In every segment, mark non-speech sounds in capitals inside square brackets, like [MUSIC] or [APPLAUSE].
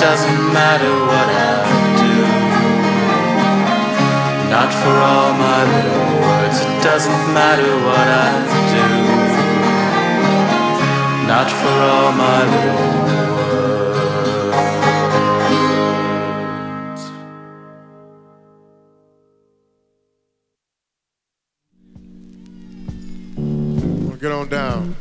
doesn't matter what I do. Not for all my little words, it doesn't matter what I do. Not for all my little words. Get on down.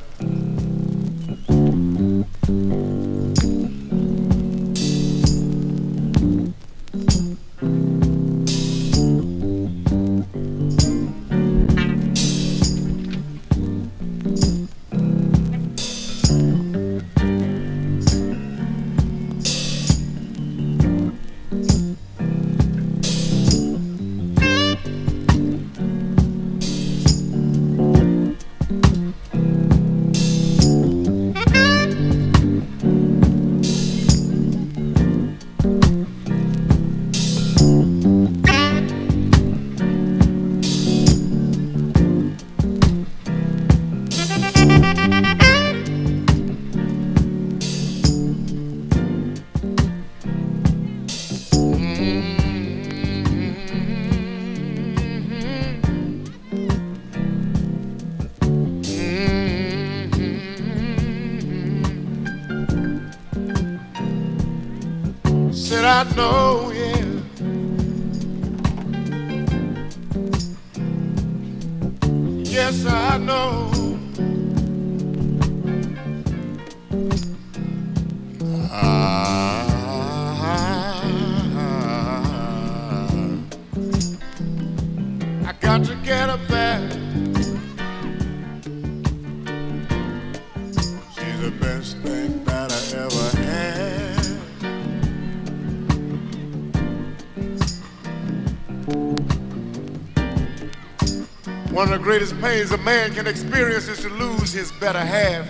Greatest pains a man can experience is to lose his better half.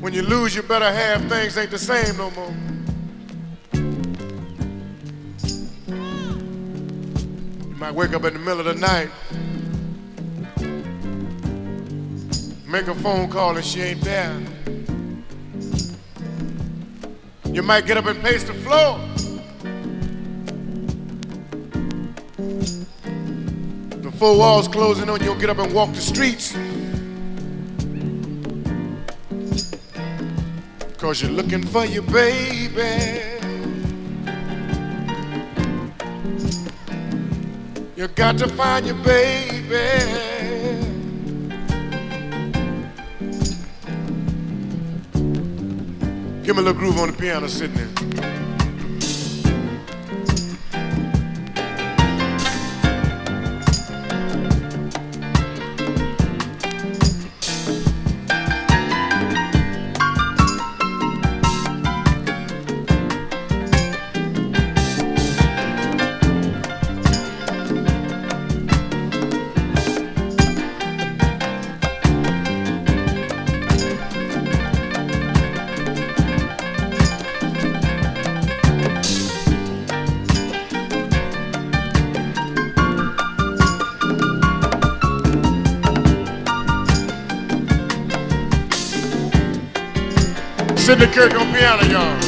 When you lose your better half, things ain't the same no more. You might wake up in the middle of the night, make a phone call and she ain't there. You might get up and pace the floor. Four walls closing on you, you'll get up and walk the streets. Cause you're looking for your baby. You got to find your baby. Give me a little groove on the piano sitting there. Sidney Kirk on piano, y'all.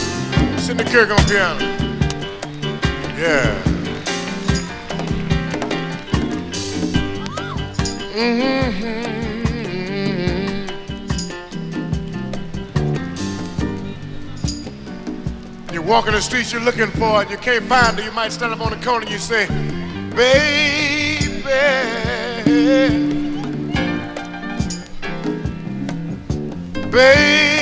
Sidney Kirk on piano. Yeah. Mm-hmm. You're walking the streets, you're looking for it, you can't find it. You might stand up on the corner and you say, Baby. Baby,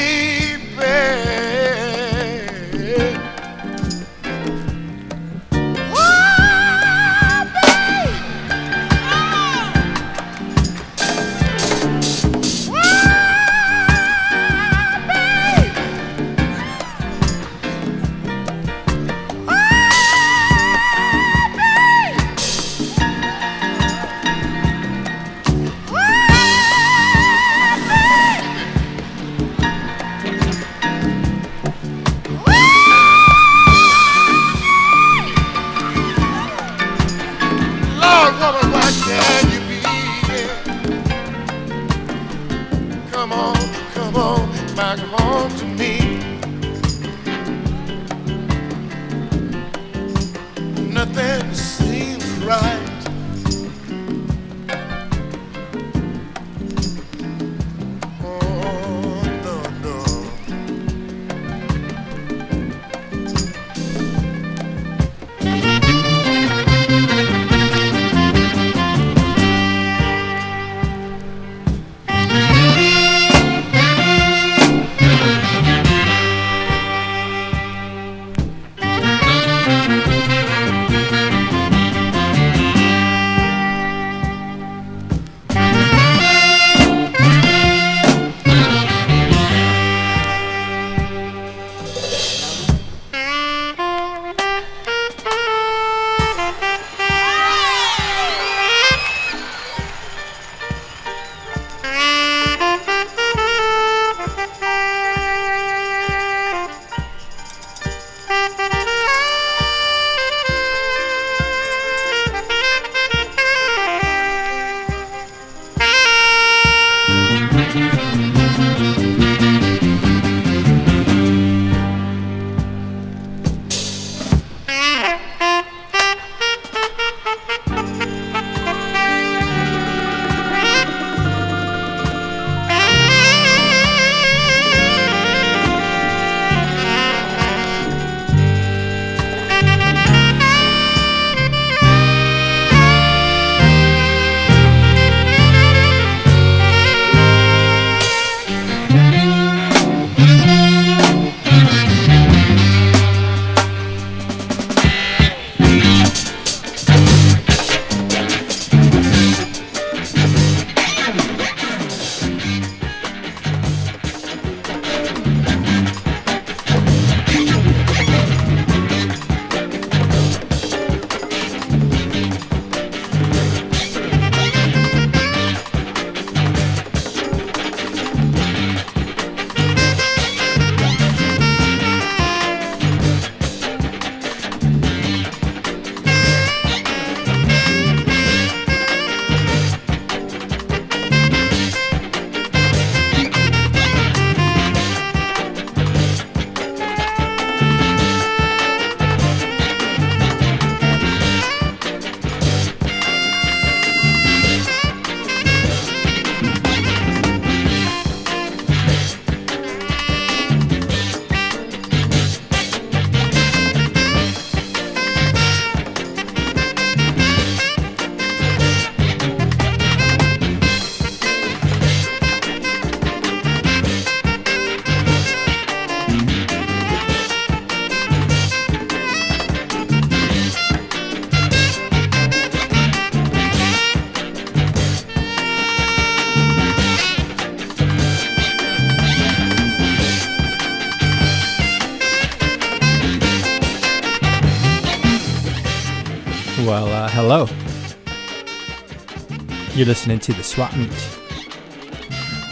You're listening to the Swap Meet.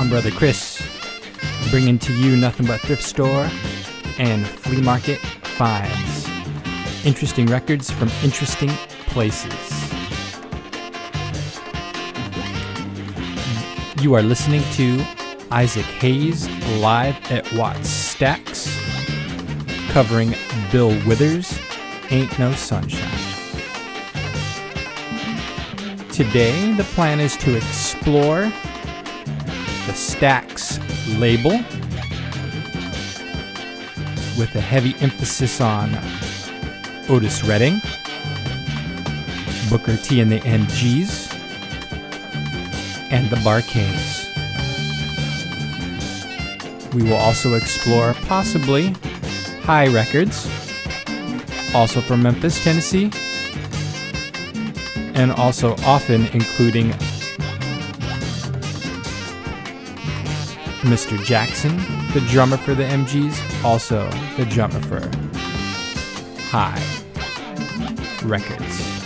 I'm Brother Chris, bringing to you nothing but thrift store and flea market finds. Interesting records from interesting places. You are listening to Isaac Hayes live at Wattstax, covering Bill Withers' Ain't No Sunshine. Today, the plan is to explore the Stax label with a heavy emphasis on Otis Redding, Booker T and the MGs, and the Bar-Kays. We will also explore possibly Hi Records, also from Memphis, Tennessee, and also often including Mr. Jackson, the drummer for the MGs, also the drummer for Hi Records.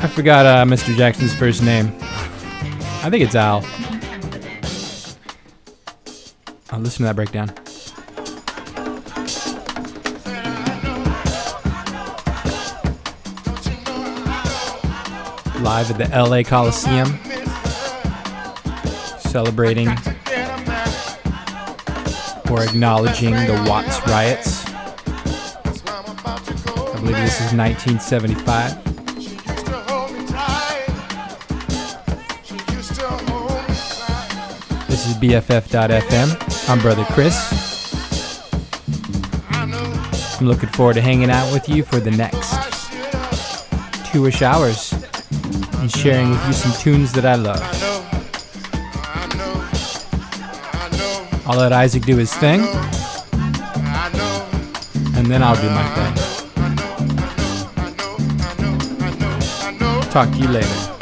I forgot uh, Mr. Jackson's first name. I think it's Al. I'll listen to that breakdown. Live at the LA Coliseum, celebrating or acknowledging the Watts riots I believe this is 1975. She used to hold me tight. She used to hold me tight. This is BFF.FM. I'm Brother Chris. I'm looking forward to hanging out with you for the next I should two-ish hours and sharing with you some tunes that I love. I'll let Isaac do his thing, and then I'll do my thing. Talk to you later.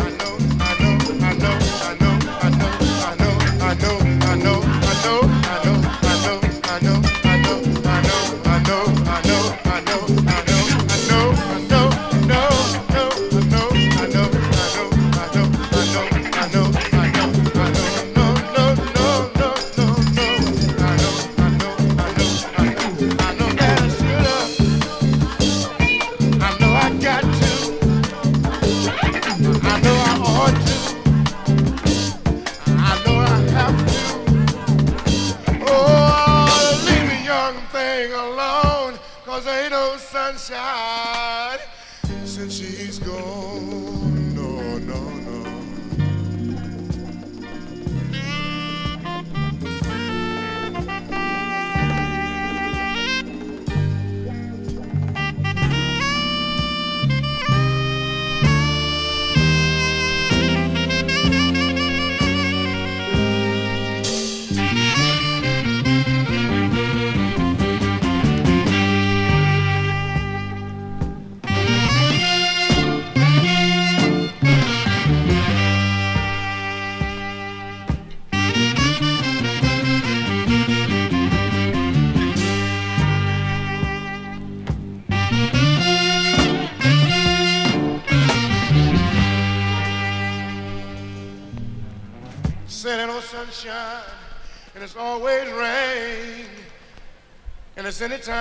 And it's any time.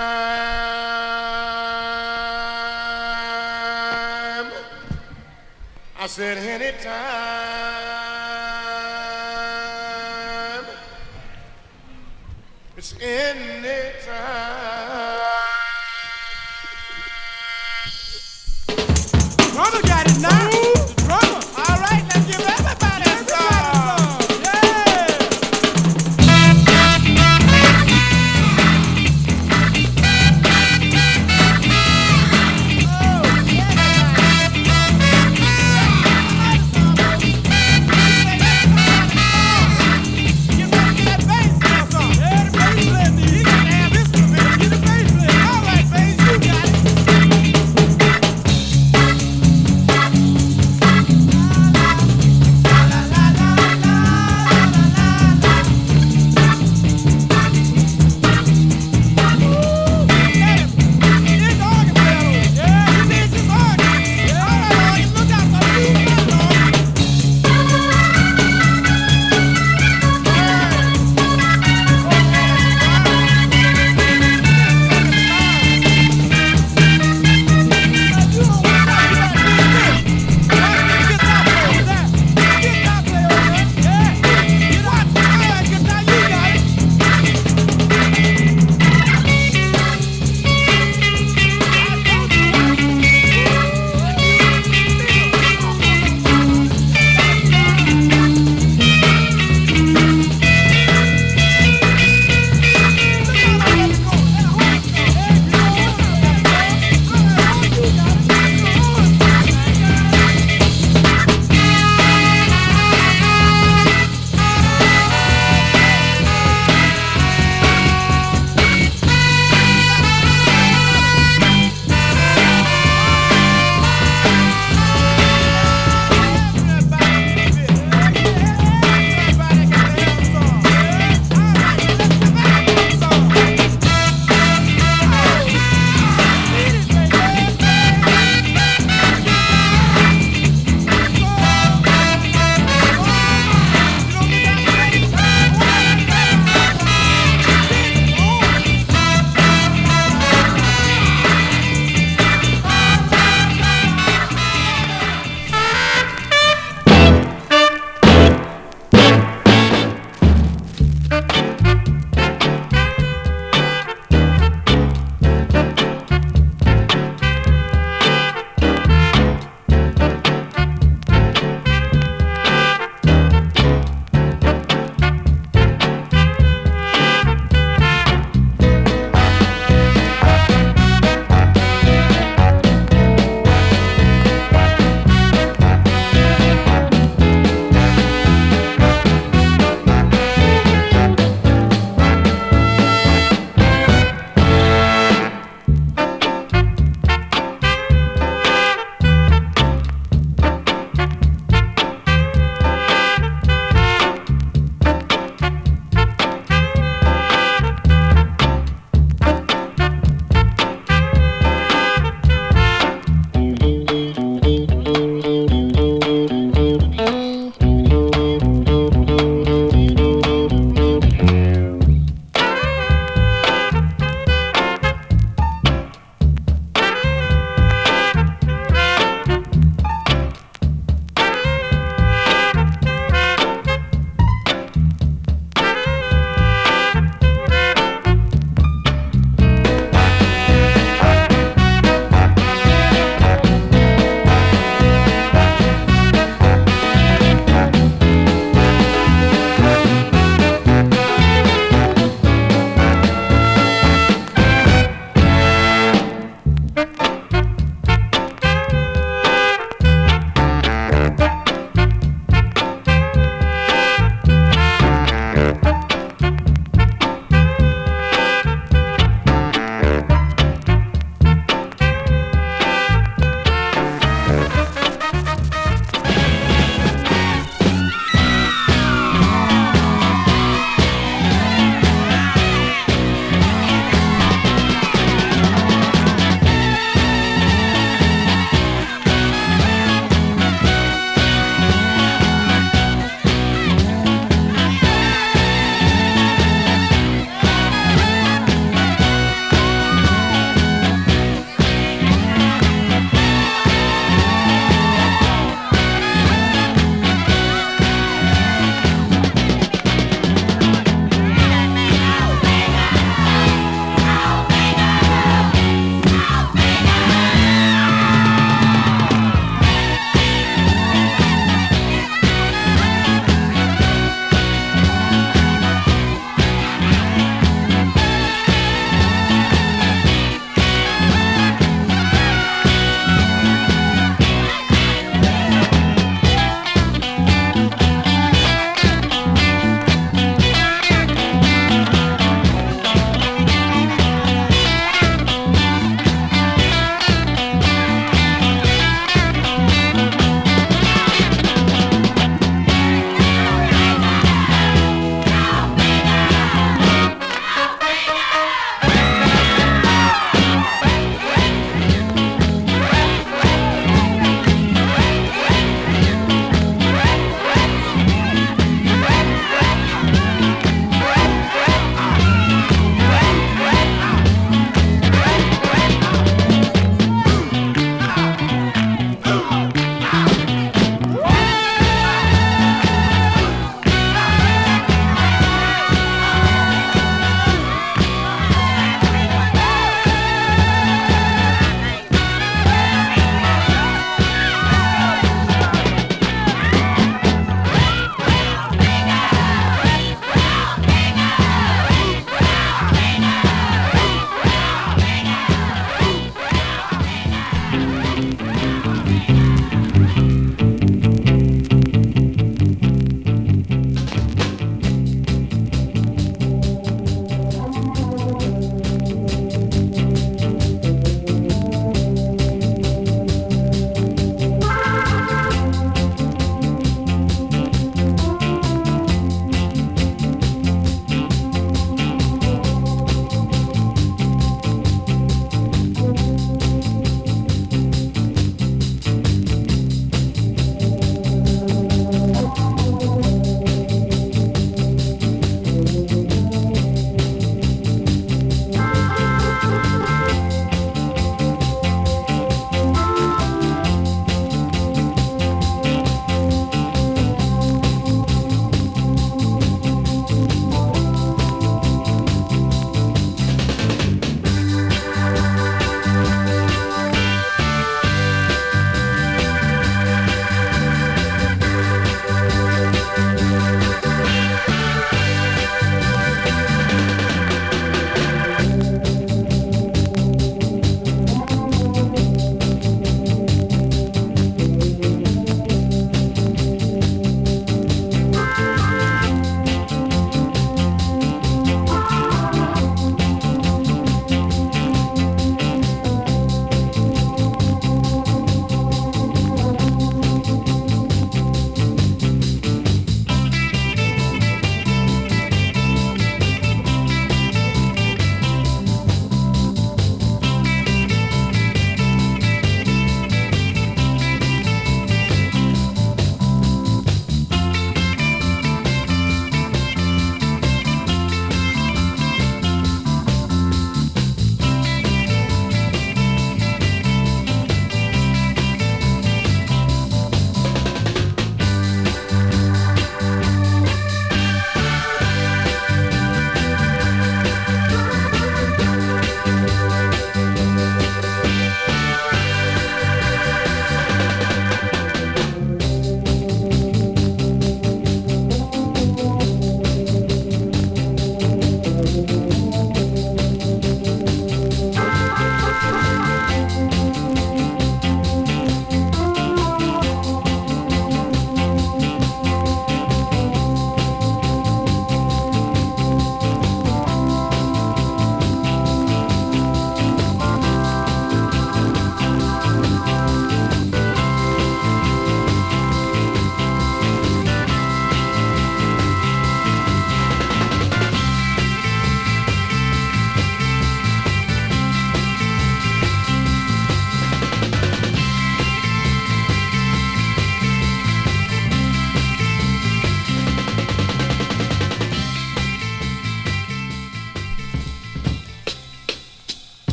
I said any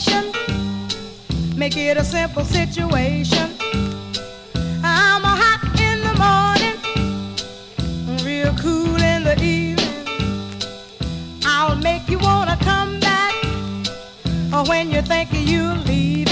conversation, make it a simple situation. I'm hot in the morning, real cool in the evening. I'll make you wanna come back when you think you'll leave.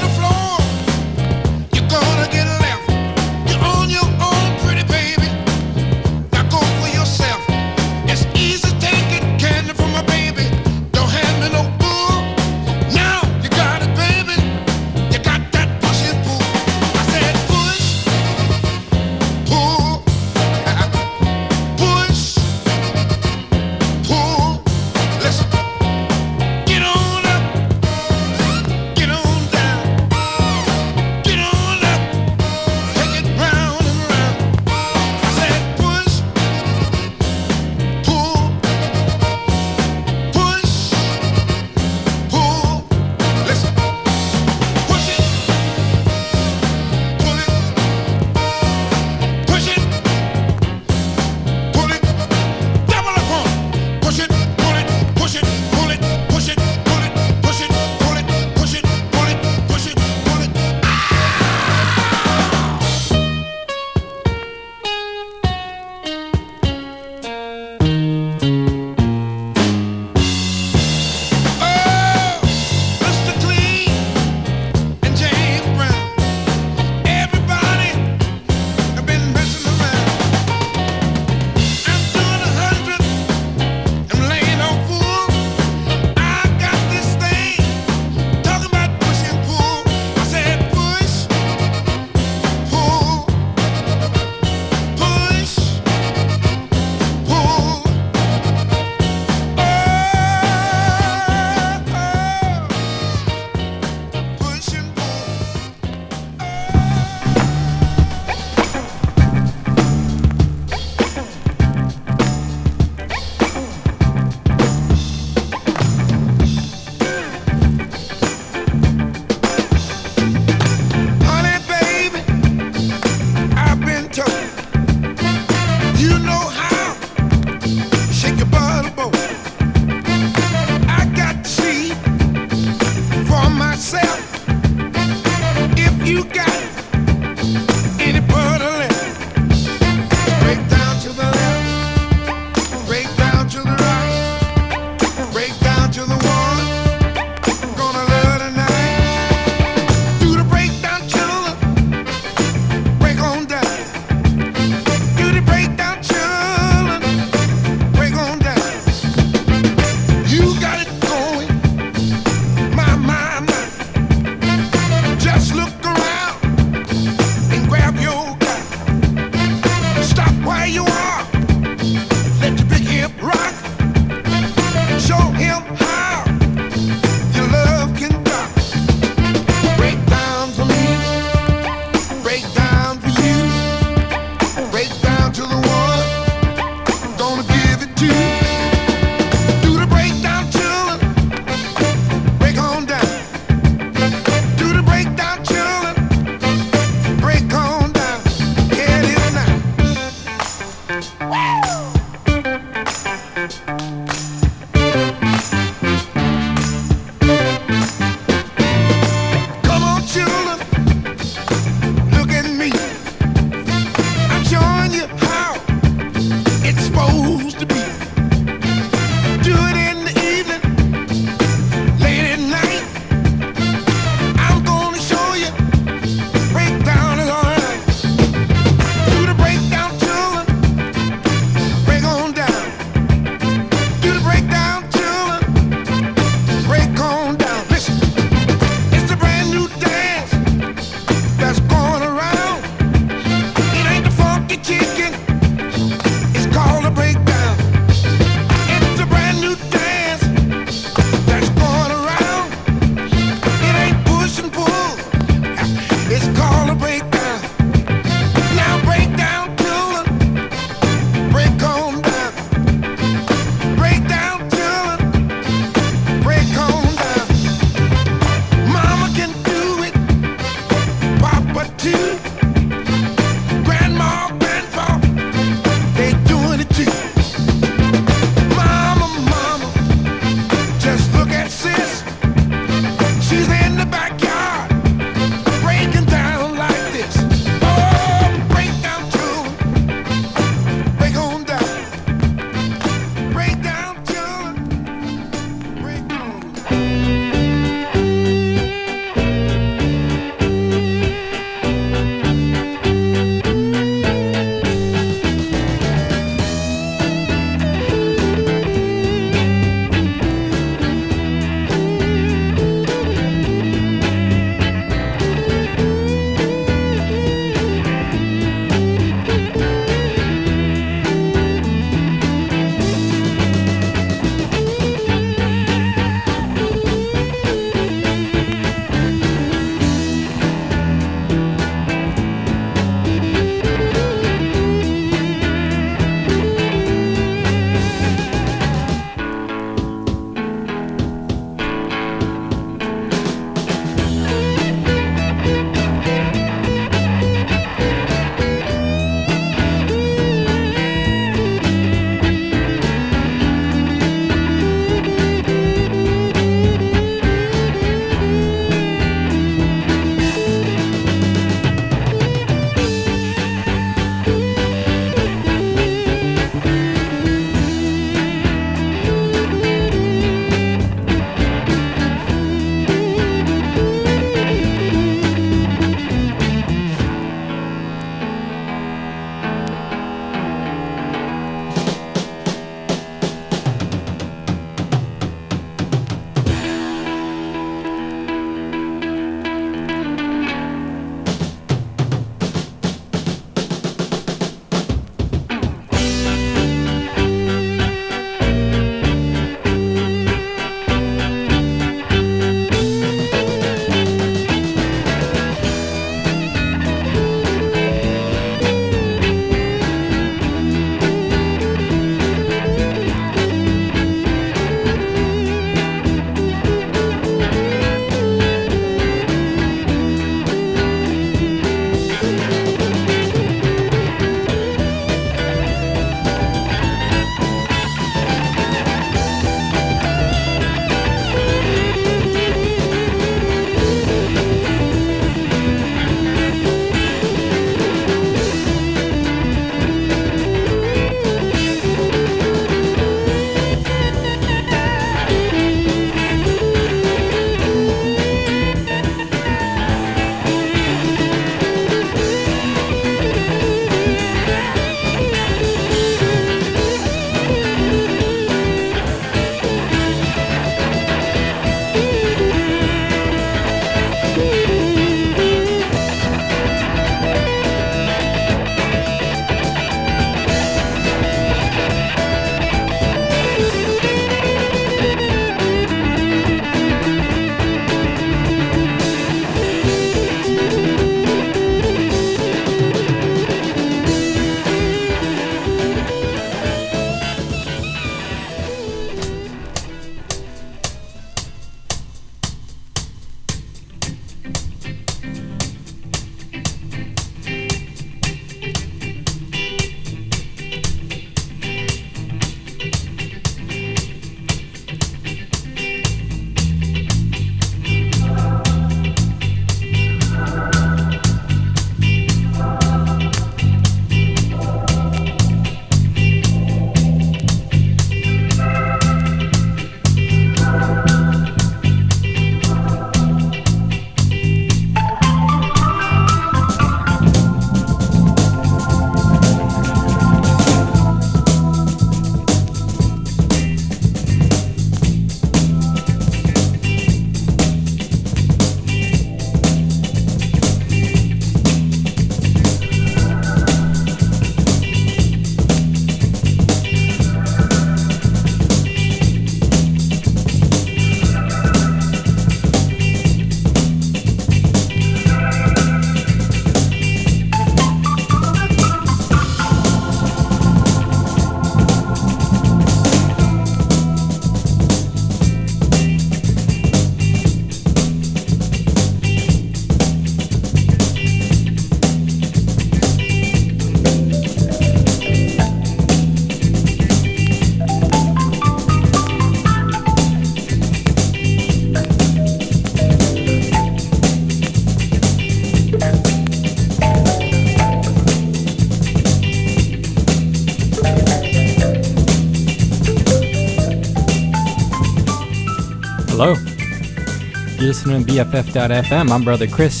You're listening to BFF.FM. I'm Brother Chris.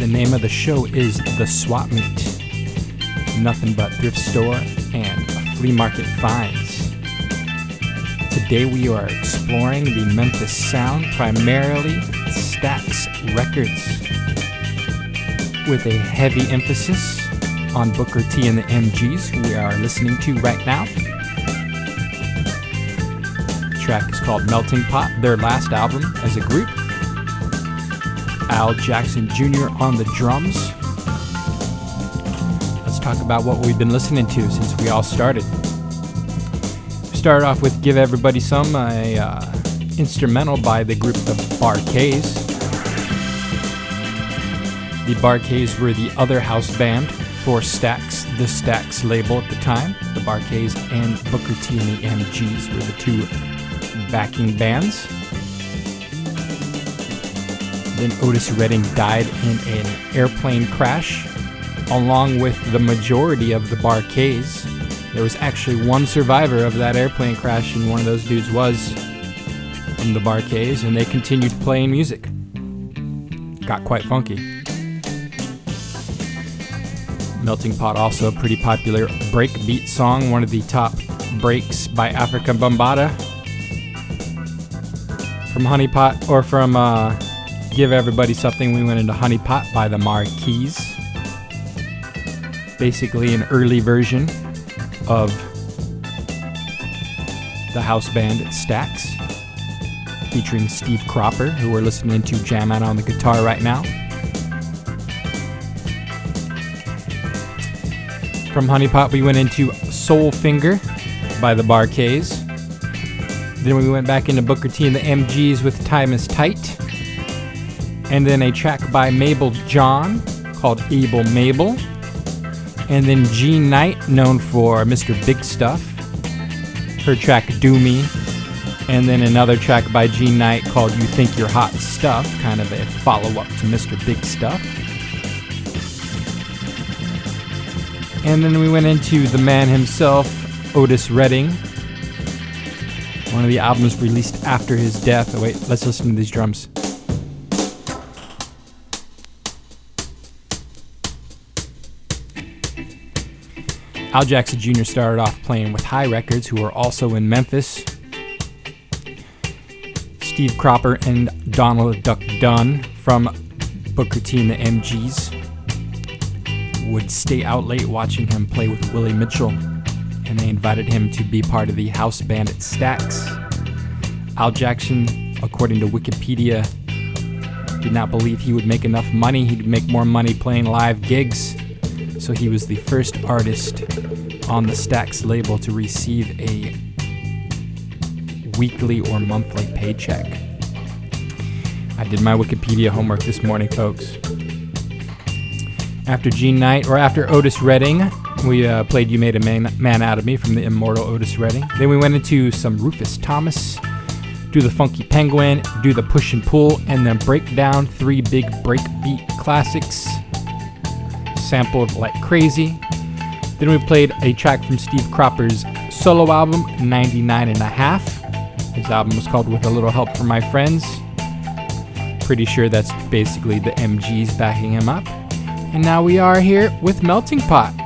The name of the show is The Swap Meet. Nothing but thrift store and flea market finds. Today we are exploring the Memphis sound, primarily Stax Records, with a heavy emphasis on Booker T and the MGs, who we are listening to right now. Track is called Melting Pot, their last album as a group. Al Jackson Jr. on the drums. Let's talk about what we've been listening to since we all started. We started off with Give Everybody Some, a uh, instrumental by the group The Bar-Kays. The Bar-Kays were the other house band for Stax, the Stax label at the time. The Bar-Kays and Booker T and the MGs were the two backing bands. Then Otis Redding died in an airplane crash, along with the majority of the Bar-Kays. There was actually one survivor of that airplane crash, and one of those dudes was from the Bar-Kays, and they continued playing music. Got quite funky. Melting Pot, also a pretty popular breakbeat song, one of the top breaks by Afrika Bambaataa. From Honey Pot, or from uh, Give Everybody Something, we went into Honey Pot by the Mar-Keys. Basically, an early version of the house band Stax, featuring Steve Cropper, who we're listening to jam out on the guitar right now. From Honey Pot, we went into Soul Finger by the Bar-Kays. Then we went back into Booker T and the MGs with Time is Tight. And then a track by Mable John called Able Mable. And then Jean Knight, known for Mr. Big Stuff, her track Do Me. And then another track by Jean Knight called You Think You're Hot Stuff, kind of a follow up to Mr. Big Stuff. And then we went into the man himself, Otis Redding. One of the albums released after his death. Oh, wait, let's listen to these drums. Al Jackson Jr. started off playing with Hi Records, who were also in Memphis. Steve Cropper and Donald Duck Dunn from Booker T and the MGs would stay out late watching him play with Willie Mitchell, and they invited him to be part of the house band at Stax. Al Jackson, according to Wikipedia, did not believe he would make enough money. He'd make more money playing live gigs. So he was the first artist on the Stax label to receive a weekly or monthly paycheck. I did my Wikipedia homework this morning, folks. After Jean Knight, or after Otis Redding, we uh, played You Made a man, man Out of Me from the immortal Otis Redding. Then we went into some Rufus Thomas, do the Funky Penguin, do the Push and Pull, and then break down three big breakbeat classics. Sampled like crazy. Then we played a track from Steve Cropper's solo album, 99 and a half. His album was called With a Little Help from My Friends. Pretty sure that's basically the MGs backing him up. And now we are here with Melting Pot.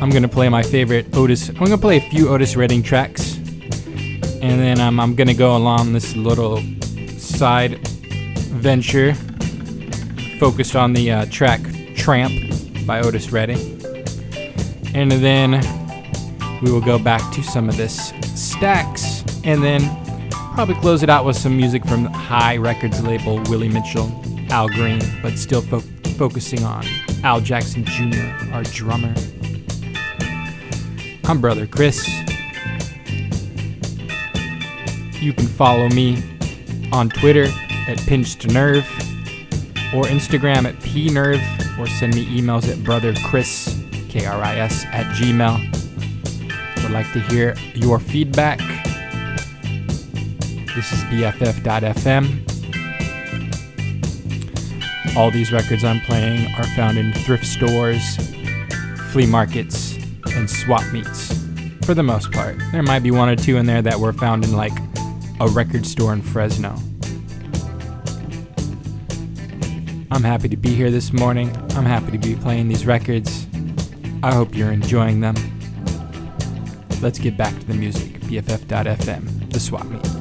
I'm gonna play my favorite Otis. I'm gonna play a few Otis Redding tracks, and then um, I'm gonna go along this little side venture focused on the uh, track "Tramp" by Otis Redding, and then we will go back to some of this Stax, and then probably close it out with some music from Hi Records label Willie Mitchell, Al Green, but still fo- focusing on Al Jackson Jr., our drummer. I'm Brother Chris. You can follow me on Twitter at Pinched Nerve or Instagram at pnerve or send me emails at brotherchris, K-R-I-S, at gmail. Would like to hear your feedback. This is BFF.FM. All these records I'm playing are found in thrift stores, flea markets, and swap meets for the most part. There might be one or two in there that were found in like a record store in Fresno. I'm happy to be here this morning. I'm happy to be playing these records. I hope you're enjoying them. Let's get back to the music. BFF.FM, the swap meet.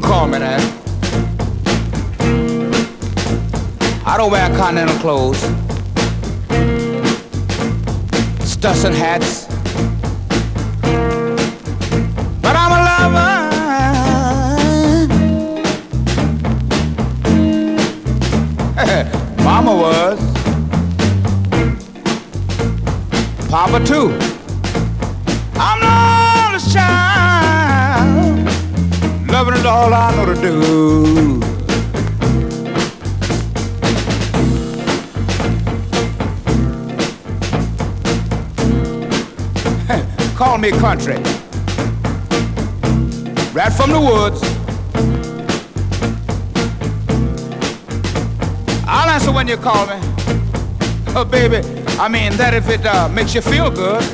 can call me that. I don't wear continental clothes, stuffs and hats. But I'm a lover. [LAUGHS] Mama was. Papa too. Country. Right from the woods. I'll answer when you call me. Oh, baby, I mean that if it uh, makes you feel good.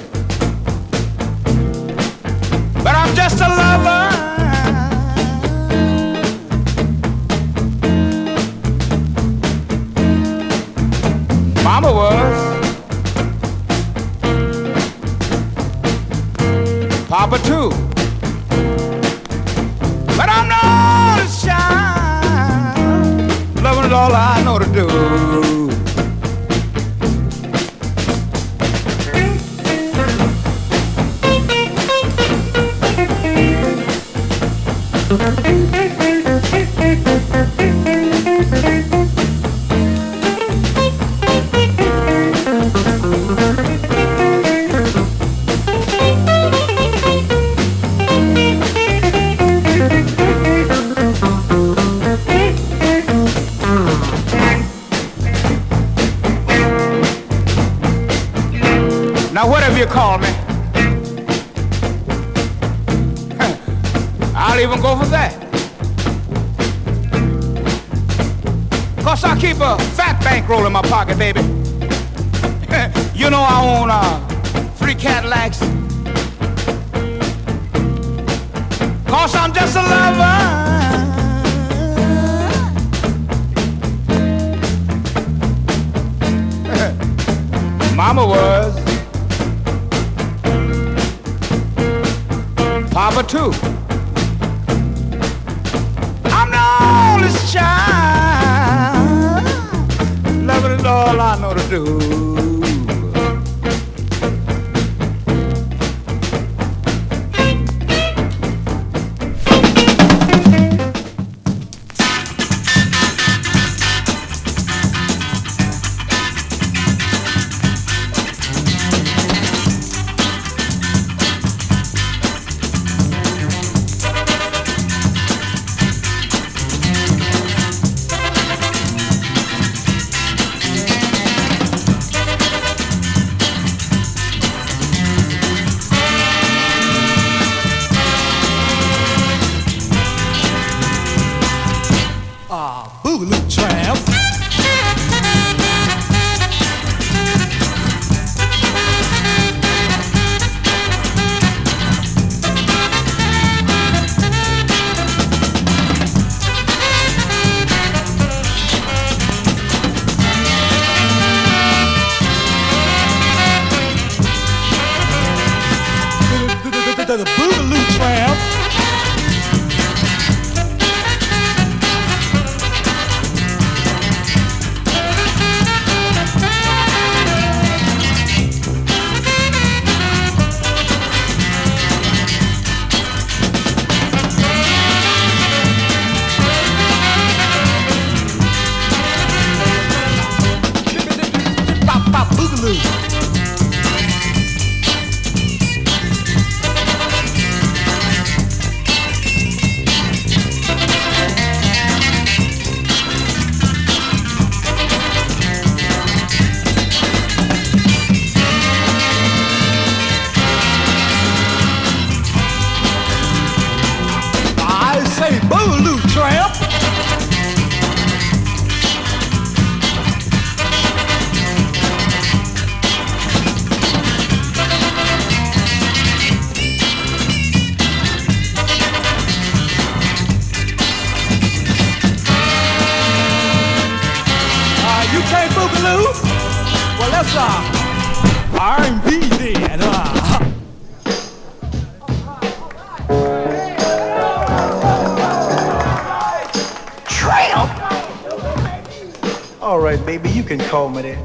Right, baby, you can call me that.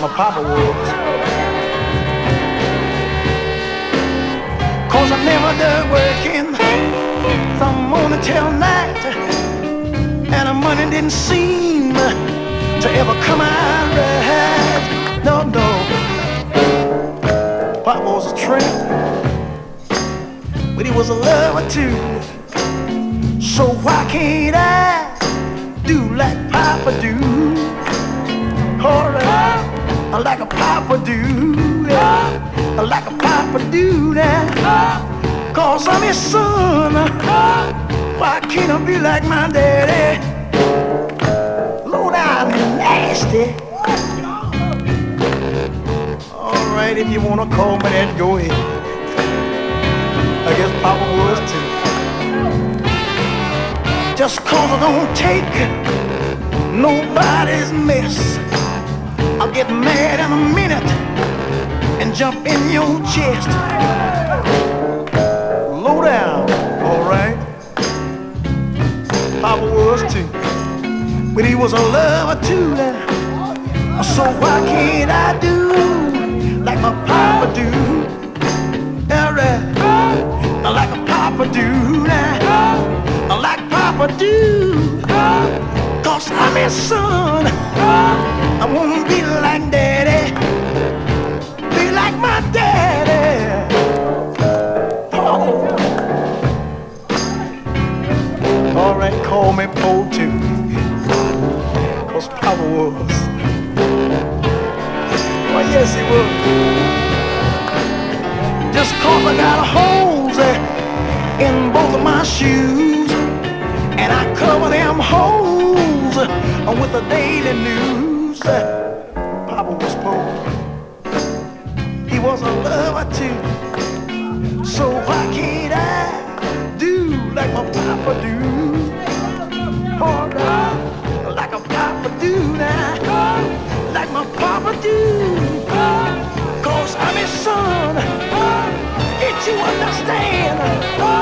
My papa was. Cause I never done working from morning till night. And the money didn't seem to ever come out right. No, no. Papa was a tramp. But he was a lover too. So why can't I do like Papa do? Alright, I like a Papa do, yeah. like a Papa do now. Cause I'm his son. Why can't I be like my daddy? Down and nasty. Alright, if you wanna call me that, go ahead. I guess Papa was too. Just cause I don't take nobody's mess. I'll get mad in a minute and jump in your chest. Low down, alright. Papa was too. But he was a lover too. So why can't I do like my papa do? Alright. Like a papa do. Papa do. Cause I'm his son. I wanna be like daddy. Be like my daddy. Oh. Alright, call me Paul too. Cause Papa was. Well, yes, he was. Just cause I got holes eh, in both of my shoes. I cover them holes with the daily news. Papa was poor. He was a lover too. So why can't I do like my papa do? Oh, Alright, like a papa do now. Like my papa do. Cause I'm his son. Can't you understand?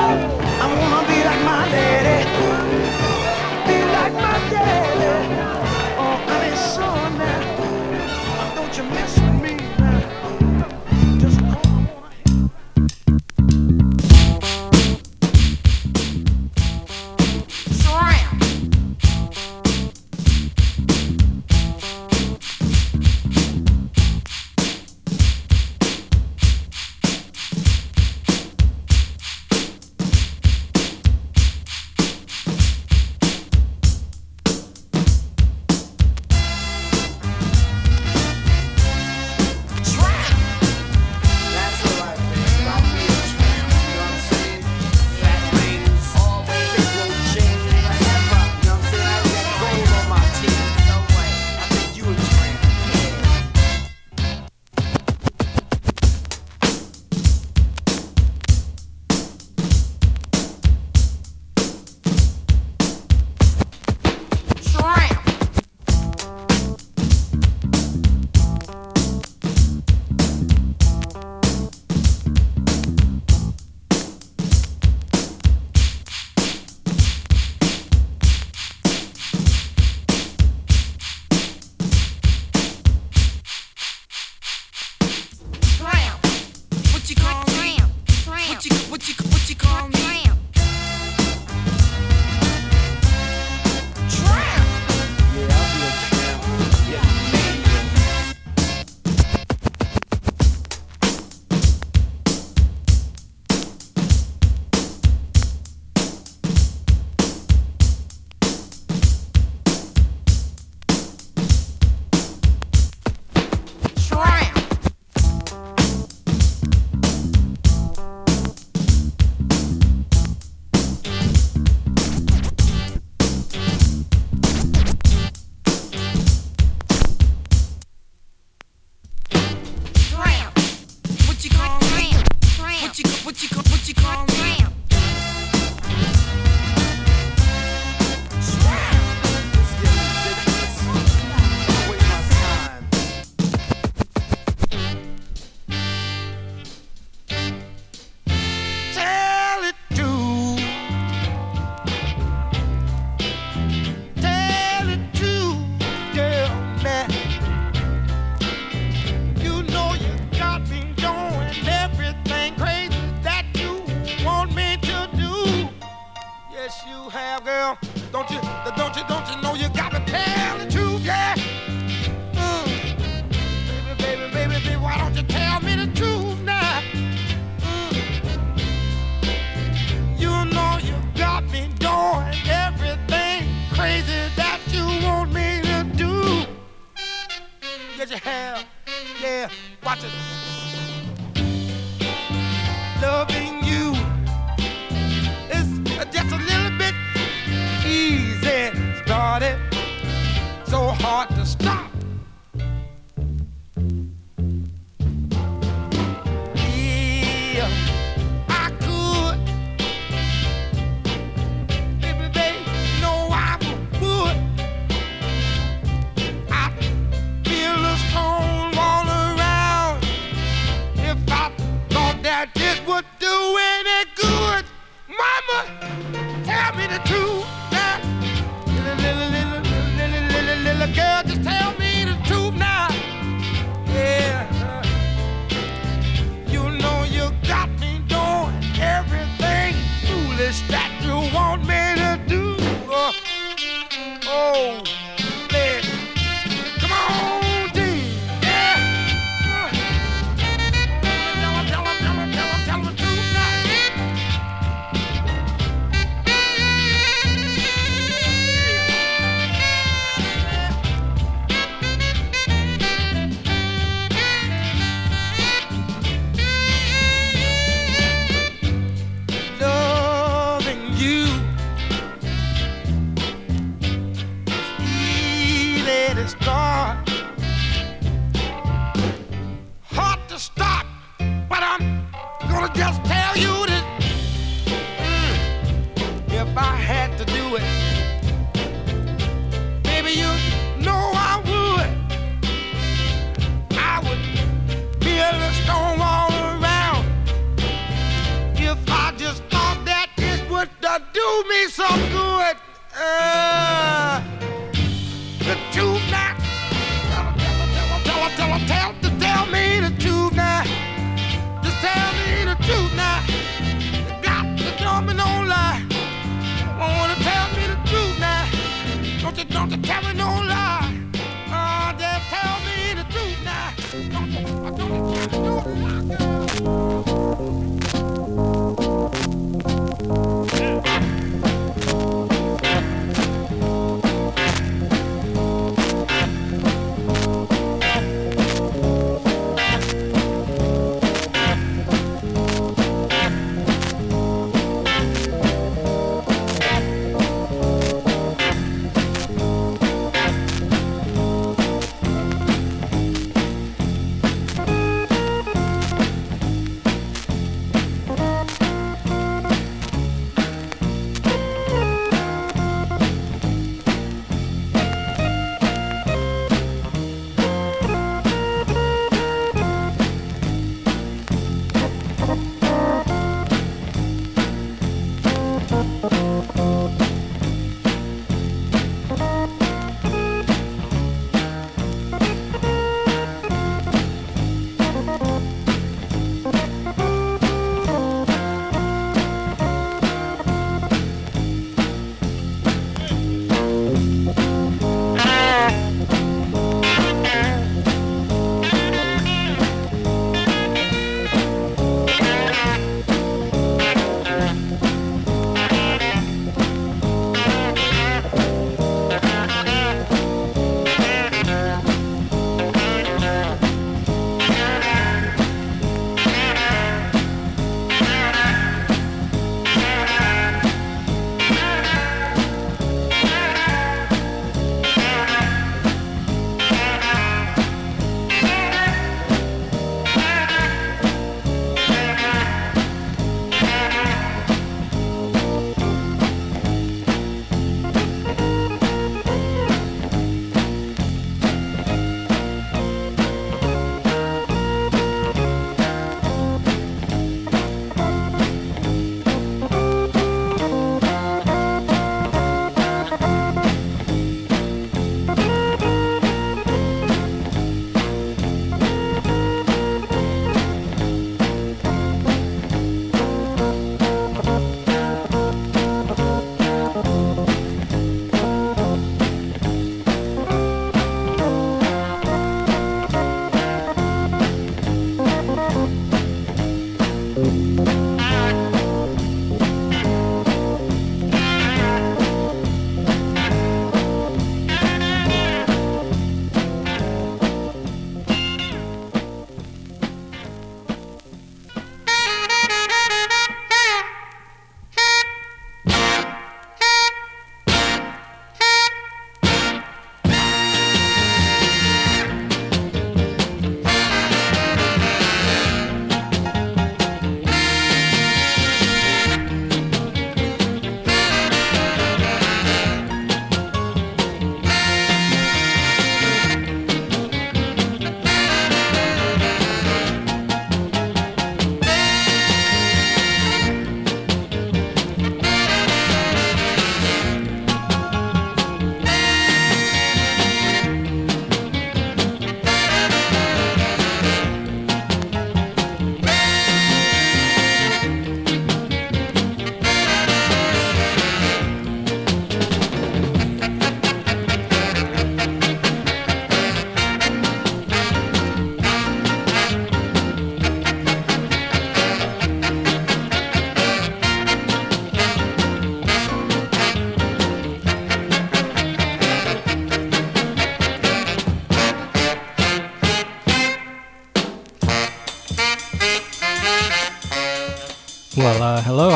Some good. Uh,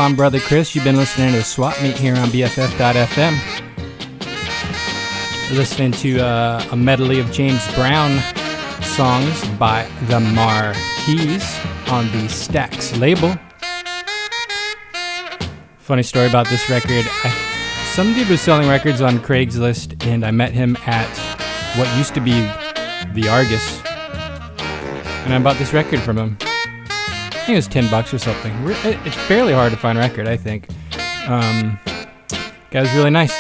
I'm Brother Chris. You've been listening to the Swap Meet here on BFF.fm. Listening to uh, a medley of James Brown songs by the Mar-Keys on the Stax label. Funny story about this record. I, some dude was selling records on Craigslist, and I met him at what used to be the Argus. And I bought this record from him. Think it was 10 bucks or something. It's fairly hard to find record, I think. Um, guy was really nice.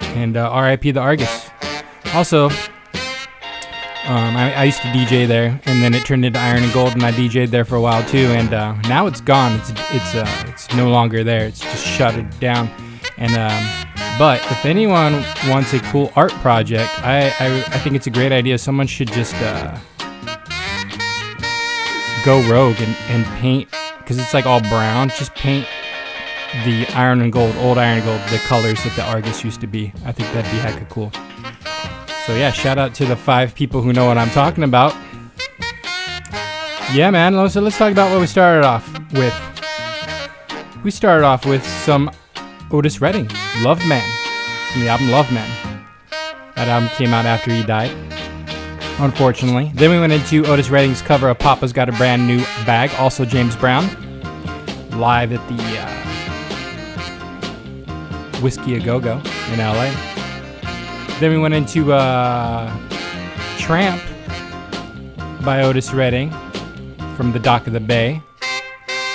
And uh, RIP the Argus. Also, um, I, I used to DJ there, and then it turned into Iron and Gold, and I DJ'd there for a while too. And uh, now it's gone. It's it's uh, it's no longer there. It's just shuttered down. And um, but if anyone wants a cool art project, I I, I think it's a great idea. Someone should just uh, go rogue and, and paint because it's like all brown. Just paint the iron and gold, old iron and gold, the colors that the Argus used to be. I think that'd be hecka cool. So yeah, shout out to the five people who know what I'm talking about. Yeah, man. Let's let's talk about what we started off with. We started off with some Otis Redding, Love Man, from the album Love Man. That album came out after he died, unfortunately. Then we went into Otis Redding's cover of Papa's Got a Brand New Bag, also James Brown, live at the uh, Whiskey A Go Go in LA. Then we went into uh, Tramp by Otis Redding from the Dock of the Bay.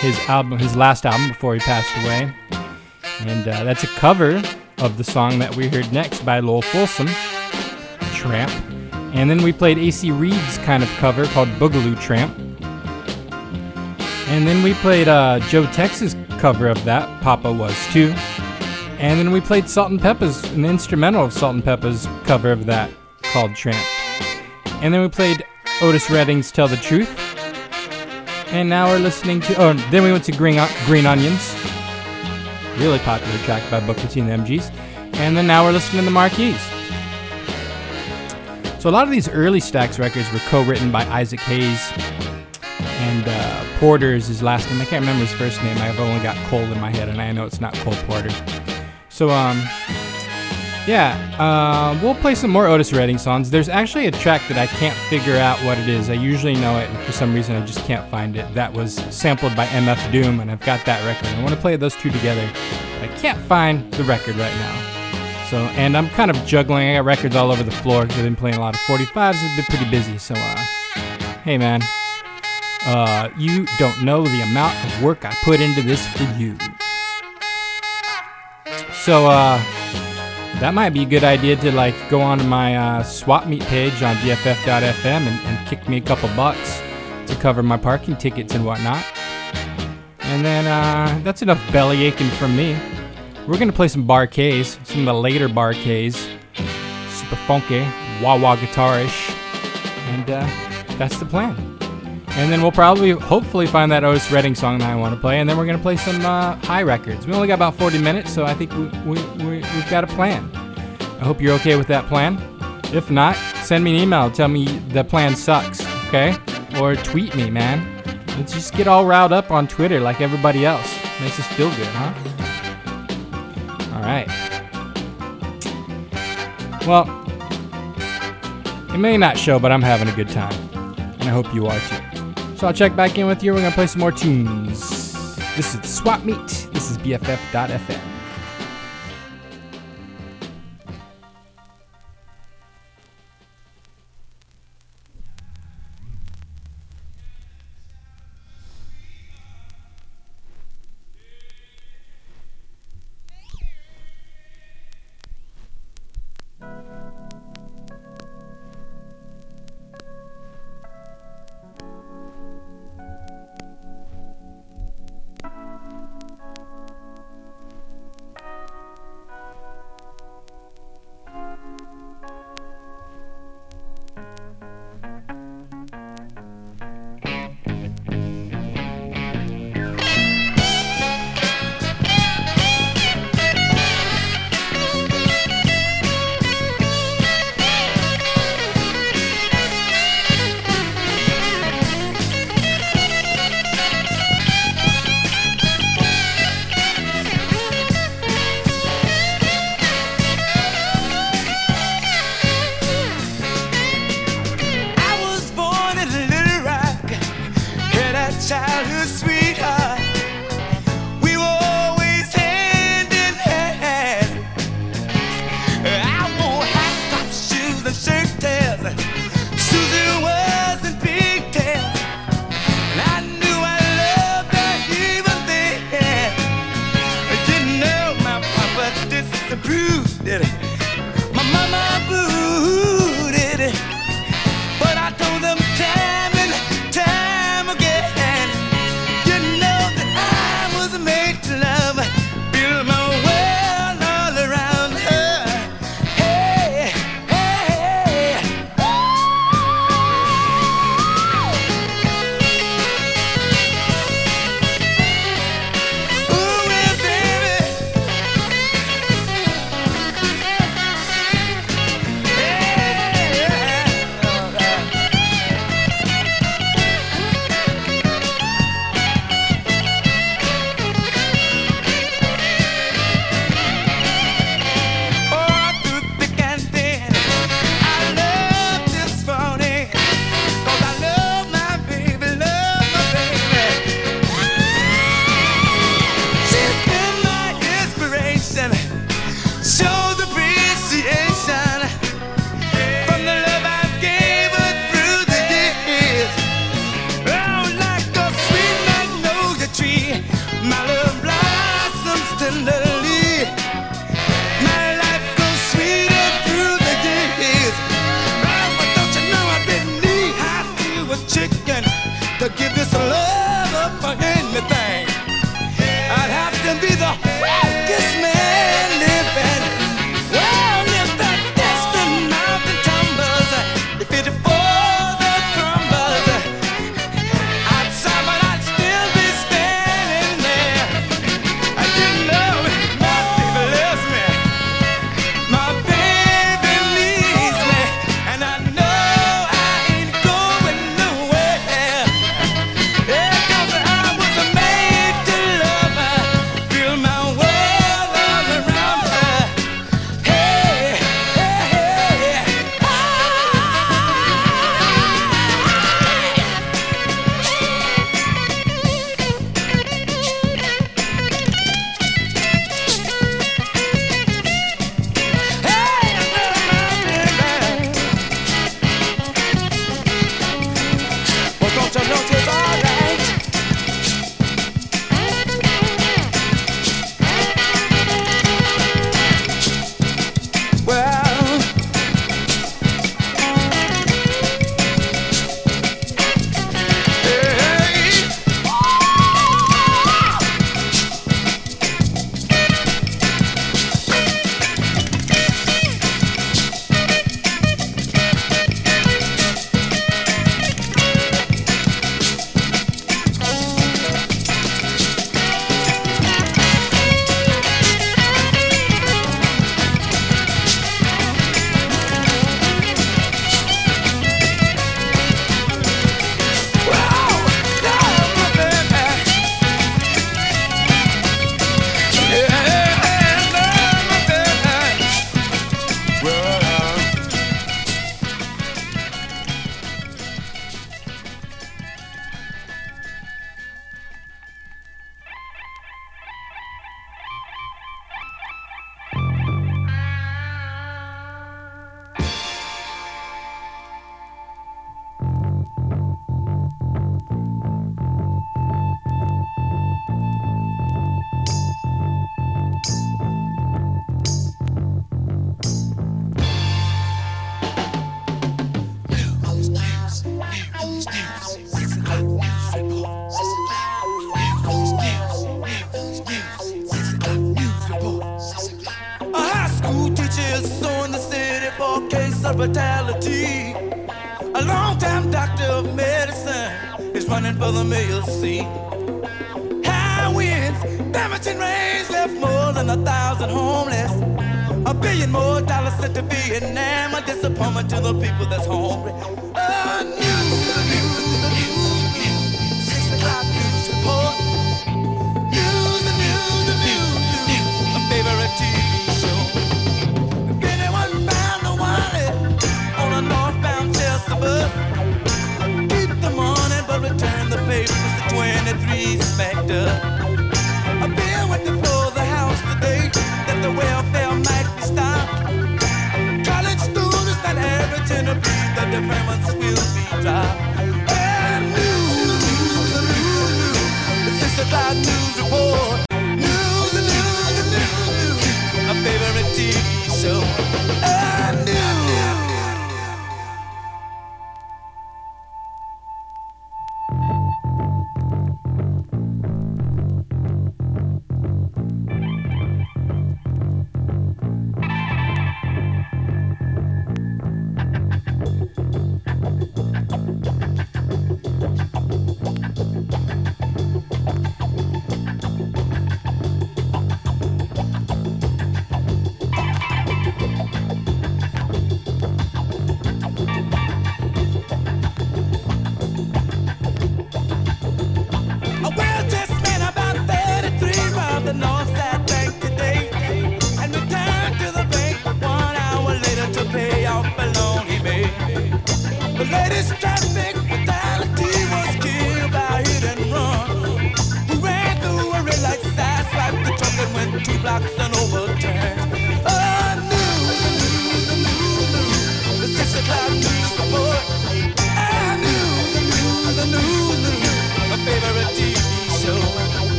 His album, his last album before he passed away, and uh, that's a cover of the song that we heard next by Lowell Fulson, Tramp. And then we played AC Reed's kind of cover called Boogaloo Tramp. And then we played uh, Joe Tex's cover of that, Papa Was Too. And then we played Salt-N-Pepa's, an instrumental of Salt-N-Pepa's cover of that called Tramp. And then we played Otis Redding's Tell the Truth. And now we're listening to, oh, then we went to Green, Green Onions, really popular track by Booker T and the MGs. And then now we're listening to the Mar-Keys. So a lot of these early Stax records were co-written by Isaac Hayes, and uh, Porter is his last name. I can't remember his first name. I've only got Cole in my head, and I know it's not Cole Porter. So um, yeah, uh, we'll play some more Otis Redding songs. There's actually a track that I can't figure out what it is. I usually know it, and for some reason I just can't find it. That was sampled by MF Doom, and I've got that record. I want to play those two together, but I can't find the record right now. So, and I'm kind of juggling. I got records all over the floor because I've been playing a lot of 45s. I've been pretty busy. So, uh, hey man, uh, you don't know the amount of work I put into this for you. So, uh, that might be a good idea to like go onto my uh, swap meet page on BFF.fm and, and kick me a couple bucks to cover my parking tickets and whatnot. And then uh, that's enough belly aching from me. We're gonna play some Bar-Kays, some of the later Bar-Kays, super funky, wah wah guitarish, and uh, that's the plan. And then we'll probably, hopefully, find that Otis Redding song that I want to play, and then we're gonna play some uh, Hi Records. We only got about 40 minutes, so I think we, we, we, we've got a plan. I hope you're okay with that plan. If not, send me an email. Tell me the plan sucks, okay? Or tweet me, man. Let's just get all riled up on Twitter like everybody else. Makes us feel good, huh? Right. Well, it may not show, but I'm having a good time. And I hope you are too. So I'll check back in with you. We're going to play some more tunes. This is Swap Meet. This is BFF.fm. tenderly.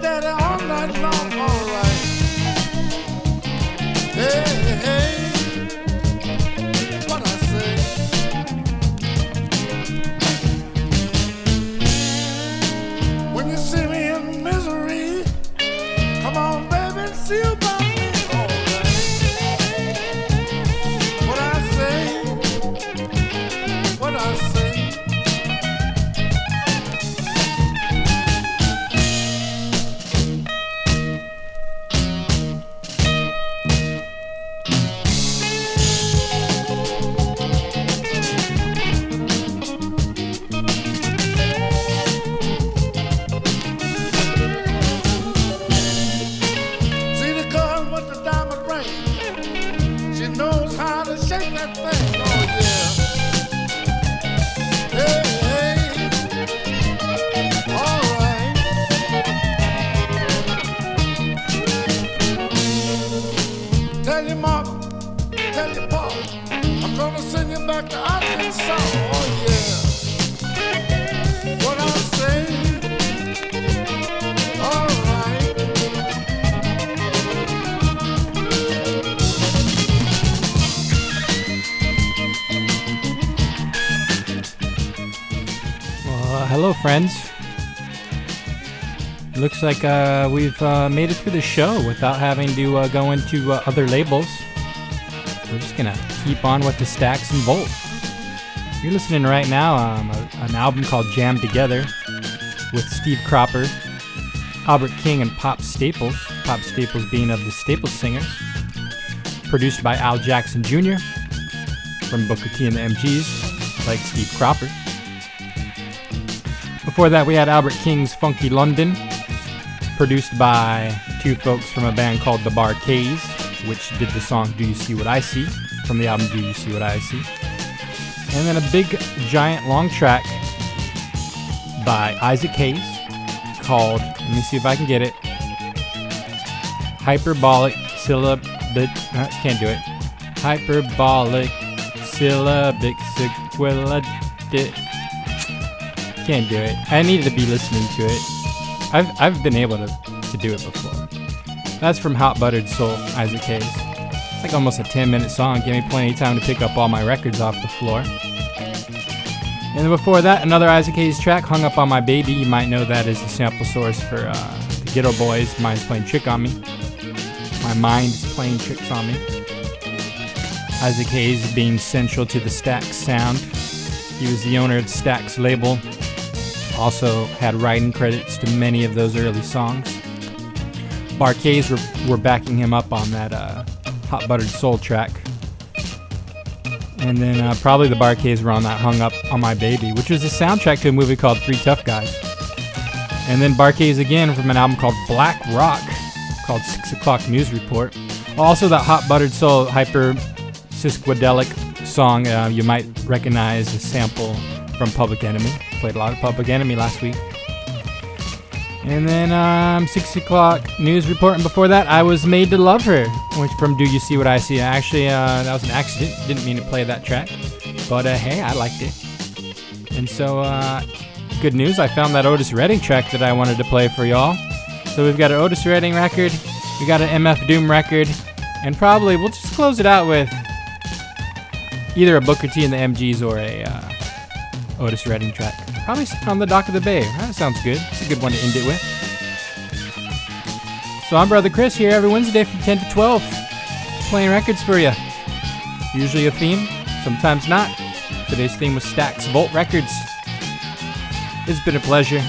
Come and looks like uh, we've uh, made it through the show without having to uh, go into uh, other labels. We're just gonna keep on with the Stax and volt. You're listening right now um, a, an album called Jam Together with Steve Cropper, Albert King, and Pop Staples. Pop Staples being of the Staples Singers. Produced by Al Jackson Jr. from Booker T and the MGs, like Steve Cropper. Before that, we had Albert King's Funky London, produced by two folks from a band called The Bar-Kays, which did the song Do You See What I See from the album Do You See What I See. And then a big, giant, long track by Isaac Hayes called, let me see if I can get it, Hyperbolic Syllab. Uh, can't do it. Hyperbolic Syllabic Sequelid. Can't do it. I needed to be listening to it. I've, I've been able to, to do it before. That's from Hot Buttered Soul, Isaac Hayes. It's like almost a 10 minute song. Give me plenty of time to pick up all my records off the floor. And then before that, another Isaac Hayes track, Hung Up on My Baby. You might know that as the sample source for uh, the Geto Boys, Mind's Playing Trick on Me. My mind is playing tricks on me. Isaac Hayes being central to the Stax sound. He was the owner of Stax label. Also had writing credits to many of those early songs. Bar-Kays were, were backing him up on that uh, Hot Buttered Soul track. And then uh, probably the Bar-Kays were on that Hung Up on My Baby, which was a soundtrack to a movie called Three Tough Guys. And then Bar-Kays again from an album called Black Rock, called Six O'Clock News Report. Also, that Hot Buttered Soul Hyper Sisquadelic song uh, you might recognize a sample from Public Enemy. Played a lot of Public Enemy last week. And then um, 6 o'clock news report. And before that, I was made to love her, which from Do You See What I See? Actually, uh, that was an accident. Didn't mean to play that track. But uh, hey, I liked it. And so, uh, good news. I found that Otis Redding track that I wanted to play for y'all. So we've got an Otis Redding record, we got an MF Doom record, and probably we'll just close it out with either a Booker T and the MGs or a uh, Otis Redding track. Probably on the dock of the bay. That sounds good. It's a good one to end it with. So I'm Brother Chris here every Wednesday from 10 to 12, playing records for you. Usually a theme, sometimes not. Today's theme was Stax Volt Records. It's been a pleasure.